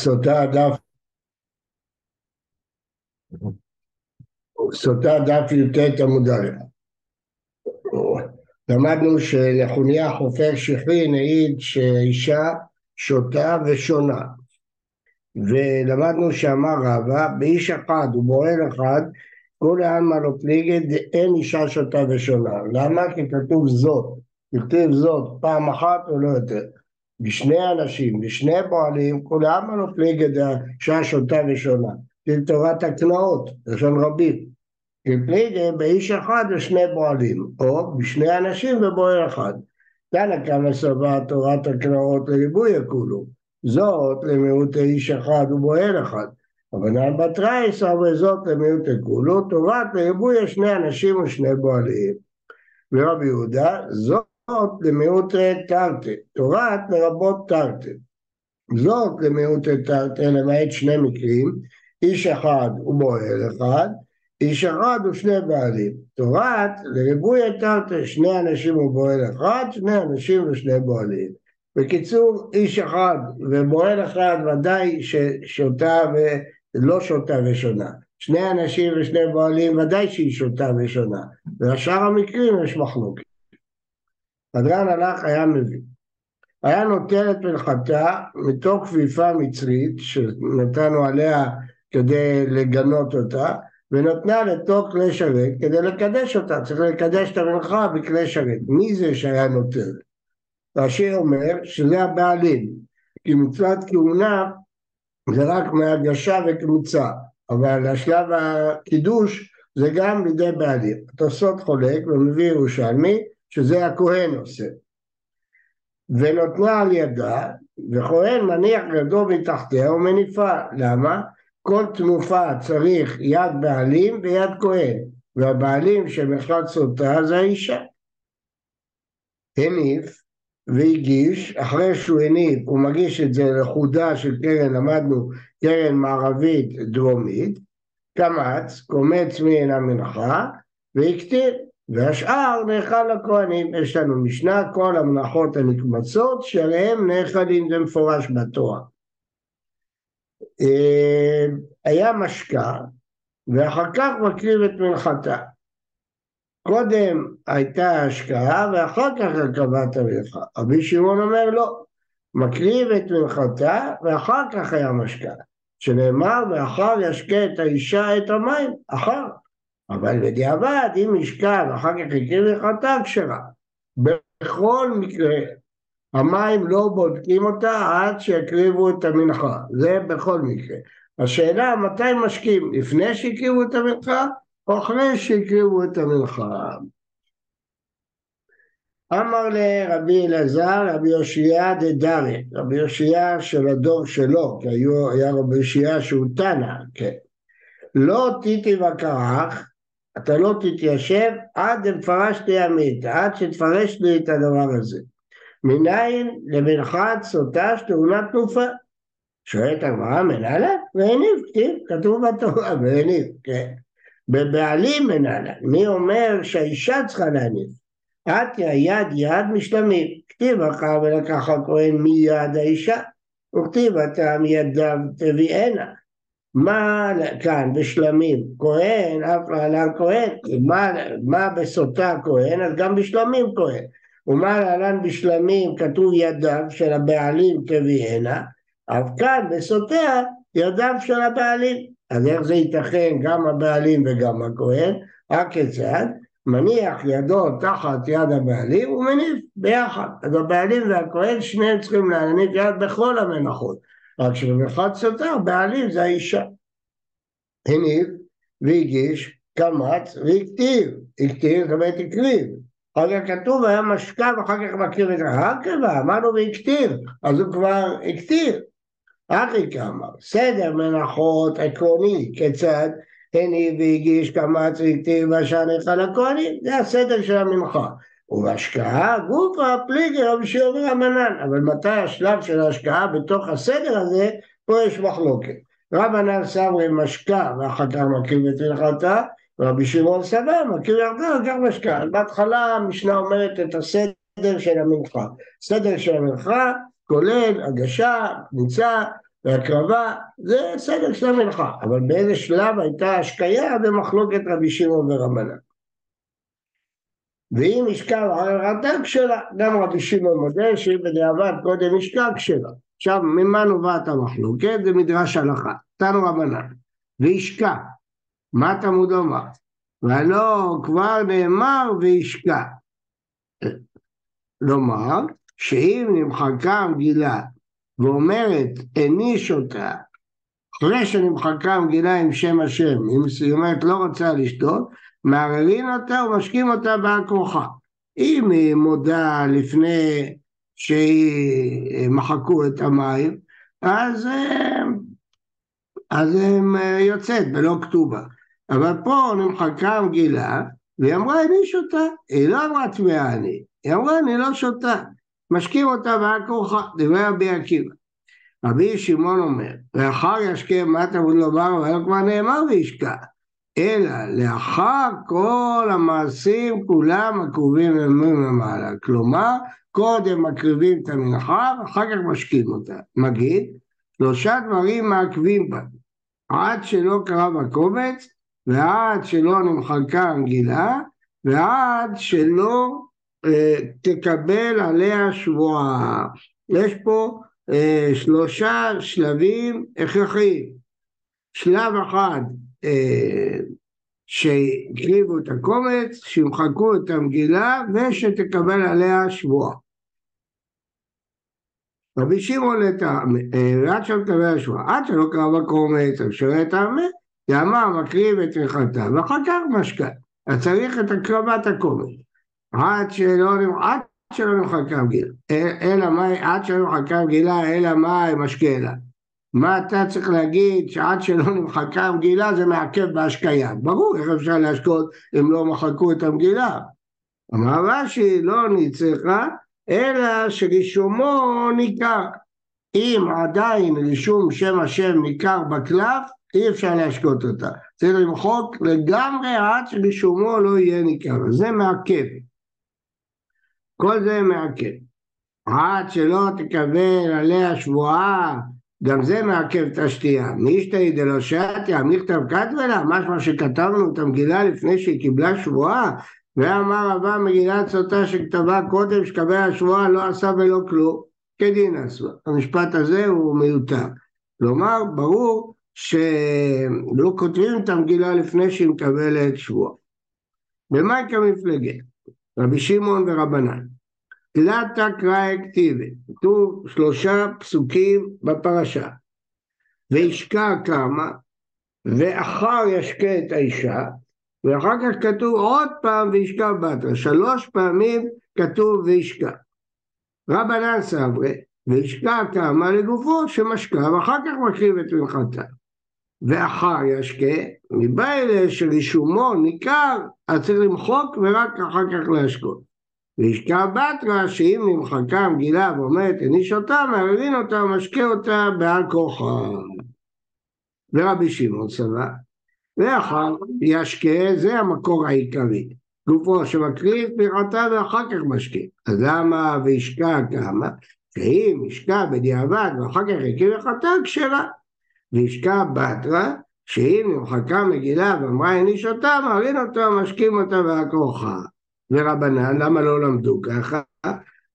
סוטה דף סוטה דף י"ט עמוד א' למדנו שלחוניה חופר שכרין העיד שאישה שותה ושונה. ולמדנו שאמר רבא באיש אחד ובועל אחד כולי עלמא לא פליגד אין אישה שותה ושונה. למה? כי כתוב זאת כתוב זאת פעם אחת ולא יותר בשני אנשים, בשני פועלים, כולם לא פליגד האישה שותה ושונה. זה תורת הקנאות, לשון רבים. פליגד באיש אחד ושני פועלים, או בשני אנשים ובועל אחד. תנא כמה סבא תורת הקנאות לריבוי הכולו. זאת למיעוט איש אחד ובועל אחד. אבל בתרייס אבל זאת למיעוט הכולו, תורת לריבוי שני אנשים ושני פועלים. ורבי יהודה, זאת זאת למיעוט תרתי, תורת לרבות תרתי. זאת למיעוט תרתי למעט שני מקרים, איש אחד ובועל אחד, איש אחד ושני בעלים. תורת לריבוי תרתי, שני אנשים ובועל אחד, שני אנשים ושני בועלים. בקיצור, איש אחד ובועל אחד ודאי ששותה ולא שותה ושונה. שני אנשים ושני בועלים ודאי שהיא שותה ושונה. ובשאר המקרים יש מחלוקת. הדרן הלך היה מביא. היה נוטל את מלאכתה מתוך כפיפה מצרית שנתנו עליה כדי לגנות אותה ונתנה לתוך כלי שרת כדי לקדש אותה, צריך לקדש את המלאכה בכלי שרת. מי זה שהיה נוטל? רש"י אומר שזה הבעלים, כי מצוות כהונה זה רק מהגשה וקבוצה, אבל השלב הקידוש זה גם לידי בעלים. התוספות חולק ומביא ירושלמי שזה הכהן עושה. ונותנה על ידה, וכהן מניח ידו מתחתיה ומניפה. למה? כל תנופה צריך יד בעלים ויד כהן, והבעלים מלכת סוטה זה האישה. הניף והגיש, אחרי שהוא הניף הוא מגיש את זה לחודה של קרן, למדנו קרן מערבית דרומית, קמץ, קומץ מן המנחה, והקטיר. והשאר נאכל לכהנים. יש לנו משנה, כל המנחות הנקמצות שעליהם נאכלים, זה מפורש בתורה. אה, היה משקע, ואחר כך מקריב את מנחתה. קודם הייתה השקעה ואחר כך הרכבת המלאכה. רבי שמעון אומר לא, מקריב את מנחתה ואחר כך היה משקעה. שנאמר ואחר ישקה את האישה את המים, אחר. אבל בדיעבד, אם ישכב ואחר כך יקריב לחטא כשרה. בכל מקרה, המים לא בודקים אותה עד שיקריבו את המנחה, זה בכל מקרה. השאלה מתי משקים, לפני שהקריבו את המנחה או אחרי שהקריבו את המנחה. אמר לרבי אלעזר, רבי יאשיה דדרי, רבי יאשיה של הדור שלו, כי היה רבי יאשיה שהוא תנא, כן. לא טיטי וקרח, אתה לא תתיישב עד דמפרשתי עמית, עד שתפרש לי את הדבר הזה. מניין למנחת סוטה שטעונה תנופה? שואלת הגמרא מנהלה? והניב, כתיב, כתוב בתורה, והניב, כן. בבעלים מנהלה, מי אומר שהאישה צריכה להניב? את יד יד משלמים, כתיב אחר ולקח הכהן מיד האישה, וכתיב אתה מידיו תביאנה, מה כאן בשלמים כהן, אף להלן כהן, מה, מה בסוטה כהן, אז גם בשלמים כהן. ומה להלן בשלמים כתוב ידיו של הבעלים תביאנה, אף כאן בסוטה ידיו של הבעלים. אז איך זה ייתכן גם הבעלים וגם הכהן? רק כיצד? מניח ידו תחת יד הבעלים ומניף ביחד. אז הבעלים והכהן שניהם צריכים להניף יד בכל המנחות. רק שבמרחץ סותר בעלים זה האישה. הניב והגיש, קמץ והכתיב, הכתיב זאת אומרת הקריב. כך כתוב היה משכב אחר כך מקריב את ההרכבה, אמרנו והכתיב, אז הוא כבר הכתיב. אחי כאמר, סדר מנחות עקרוני, כיצד הניב והגיש, קמץ והכתיב והשאר נאכל הכהנים, זה הסדר של המנחה. ובהשקעה גופה פליגי רבי שיאמר המנן, אבל מתי השלב של ההשקעה בתוך הסדר הזה, פה יש מחלוקת. רבנן סברי משקה ואחר כך מקריב את הלכתה, ורבי שמעון סבא מקריב ואחר כך משקה. בהתחלה המשנה אומרת את הסדר של המנחה. סדר של המנחה כולל הגשה, קבוצה, והקרבה, זה סדר של המלאכה, אבל באיזה שלב הייתה השקיה במחלוקת רבי שמעון ורבנן. ואם השקע ראתה כשרה, גם רבי שמעון מודה שהיא בדיעבד קודם השקע כשרה. עכשיו, ממה נובעת המחלוקת? זה מדרש הלכה. תנו רבנן. וישקע. מה תמוד אמר? והלא כבר נאמר וישקע. לומר, שאם נמחקה המגילה ואומרת איני שותה, אחרי שנמחקה המגילה עם שם השם, אם היא אומרת לא רוצה לשתות, מערערים אותה ומשקים אותה בעל כורחה. אם היא מודה לפני שמחקו את המים, אז, אז הם יוצאת בלא כתובה. אבל פה נמחקה המגילה, והיא אמרה אני שותה, היא לא אמרה טמאה אני, היא אמרה אני לא שותה, משקים אותה בעל כורחה, דברי רבי עקיבא. רבי שמעון אומר, ואחר ישקה מה תמוד לומר, אבל כבר נאמר וישקע. אלא לאחר כל המעשים כולם עקובים וממים למעלה. כלומר, קודם מקריבים את המנחה ואחר כך משקים אותה. מגיד, שלושה דברים מעכבים בה. עד שלא קרה בקובץ, ועד שלא נמחקה המגילה, ועד שלא אה, תקבל עליה שבועה. יש פה אה, שלושה שלבים הכרחיים. שלב אחד אה, שהקריבו את הקומץ, שימחקו את המגילה ושתקבל עליה שבועה. רבי שמעון לטעם, אה, עד שם תקבל השבועה, עד שלא קרב הקומץ, את העמי, יאמר מקריב את תמיכתה, ואחר כך משקה. אז צריך את הקרבת הקומץ. עד שלא, עד שלא נמחקה המגילה, אלא מה, עד שלא נמחקה המגילה, אלא מה משקה לה. מה אתה צריך להגיד שעד שלא נמחקה המגילה זה מעכב בהשקיה? ברור, איך אפשר להשקות אם לא מחקו את המגילה? אמר רש"י, לא נצרכה, אלא שרישומו ניכר. אם עדיין רישום שם השם ניכר בקלף, אי אפשר להשקות אותה. צריך למחוק לגמרי עד שרישומו לא יהיה ניכר. זה מעכב. כל זה מעכב. עד שלא תקבל עליה שבועה גם זה מעכב את השתייה. מישתאי דלא שתיה, מכתב כתבלה, משמע שכתבנו את המגילה לפני שהיא קיבלה שבועה, ואמר רבה מגילת סוטה שכתבה קודם שקבל השבועה לא עשה ולא כלום, כדין עשו. המשפט הזה הוא מיותר. כלומר, ברור שלא כותבים את המגילה לפני שהיא מקבלת שבועה. במאי כמפלגה, רבי שמעון ורבנן. תלתה קרא כתיבי, כתוב שלושה פסוקים בפרשה. וישקע כמה, ואחר ישקה את האישה, ואחר כך כתוב עוד פעם וישקע בתרה, שלוש פעמים כתוב וישקע. רבנן סברי, וישקע כמה לגופו שמשקע, ואחר כך מקריב את מנחתה. ואחר ישקה, מבעילה שרישומו ניכר, אז צריך למחוק ורק אחר כך להשקות. וישקע בתרא שאם נמחקה המגילה ואומרת איני שותה, מערבין אותה ומשקה אותה בעל כוחה. ורבי שמעון סבא, ואחר ישקה זה המקור העיקרי. גופו שמקריא את פרעתה ואחר כך משקה. אז למה וישקע כמה? שאם ישקע בדיעבד ואחר כך יקיר לחטא כשרה. וישקע בתרא שאם נמחקה מגילה ואמרה איני שותה, מערין אותה ומשקים אותה בעל כוחה. ורבנן, למה לא למדו ככה?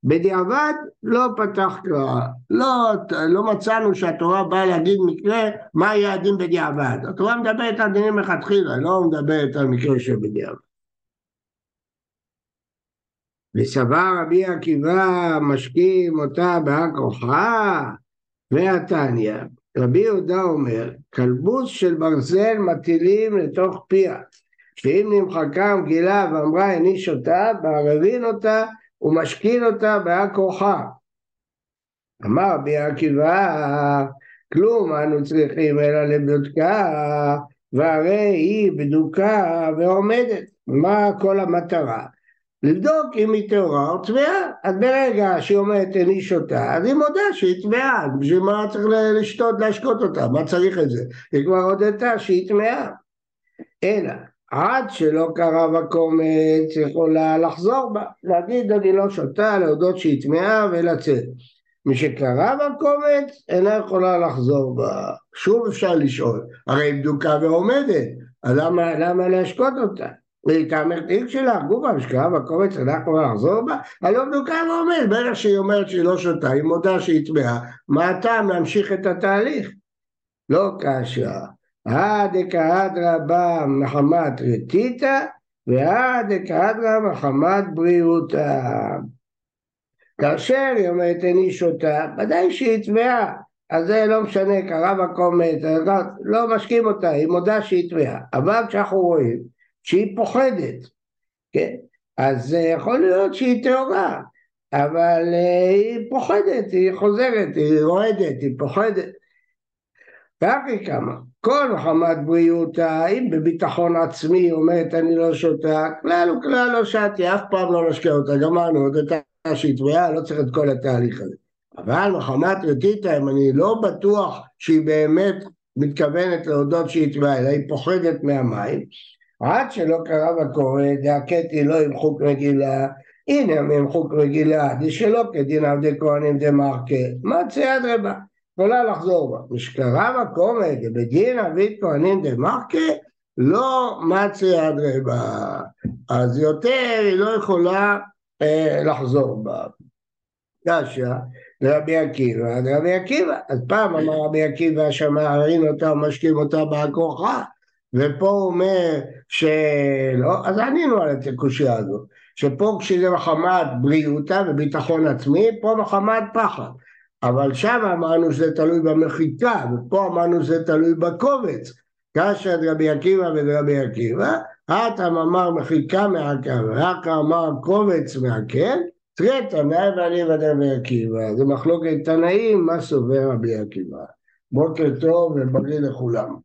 בדיעבד לא פתח קראה, לא, לא מצאנו שהתורה באה להגיד מקרה מה יהיה הדין בדיעבד. התורה מדברת על דינים מלכתחילה, לא מדברת על מקרה שבדיעבד. וסבר רבי עקיבא משקים אותה בעל כוחה והתניא. רבי יהודה אומר, כלבוס של ברזל מטילים לתוך פיה. שאם נמחקה המגילה ואמרה איני שותה, מערבין אותה ומשכין אותה בעל כורחה. אמר רבי עקיבא, כלום אנו צריכים אלא לבדוקה, והרי היא בדוקה ועומדת. מה כל המטרה? לבדוק אם היא טהורה או טמאה. אז ברגע שהיא אומרת איני שותה, אז היא מודה שהיא טמאה. בשביל מה צריך לשתות, להשקות אותה? מה צריך את זה? היא כבר הודתה שהיא טמאה. אלא עד שלא קרה בקומץ יכולה לחזור בה, להגיד אני לא שותה, להודות שהיא טמאה ולצאת. משקרה בקומץ אינה יכולה לחזור בה. שוב אפשר לשאול, הרי היא בדוקה ועומדת, אז למה, למה להשקות אותה? ולטעמך תיק שלה, גופה משקרה בקומץ אינה יכולה לחזור בה? הלא בדוקה ועומדת, ברגע שהיא אומרת שהיא לא שותה, היא מודה שהיא טמאה, מה הטעם להמשיך את התהליך? לא קשה. הדקהדרא בא מחמת רטיתא והדקהדרא מחמת בריאותה. כאשר היא אומרת איני שותה, ודאי שהיא טמאה, אז זה לא משנה, קרה בקומץ, לא משקים אותה, היא מודה שהיא טמאה, אבל כשאנחנו רואים שהיא פוחדת, כן? אז יכול להיות שהיא טהורה, אבל אה, היא פוחדת, היא חוזרת, היא רועדת, היא פוחדת. כך היא קמה. כל מחמת בריאותה, אם בביטחון עצמי אומרת אני לא שותה, כלל וכלל לא שתתי, אף פעם לא נשקיע אותה, גמרנו, עוד הייתה שהיא טבועה, לא צריך את כל התהליך הזה. אבל מחמת רטיטה, אם אני לא בטוח שהיא באמת מתכוונת להודות שהיא טבעה, אלא היא פוחדת מהמים, עד שלא קרה בקורא, דהקטי לא עם חוק רגילה, הנה עם חוק רגילה, דשלא כדין עבדי כהנים דמרקה, מצא אדרבה. יכולה לחזור בה. משקרה מקומת בדין אבית כהנים דה מרקה לא מצי אדרבה. אז יותר היא לא יכולה אה, לחזור בה. קשיא לרבי עקיבא, לרבי עקיבא. אז פעם אמר רבי עקיבא שמערין אותה ומשקים אותה בהכוחה, ופה הוא אומר שלא, אז ענינו על הקושייה הזאת, שפה כשזה מחמת בריאותה וביטחון עצמי, פה מחמת פחד. אבל שם אמרנו שזה תלוי במחיקה, ופה אמרנו שזה תלוי בקובץ. כאשר רבי עקיבא ורבי עקיבא, האטם אמר מחיקה מעקר, רק אמר קובץ מעקר, תראה תנאי ואני ורבי עקיבא. זה מחלוקת תנאים, מה סובר רבי עקיבא. בוקר טוב ובריא לכולם.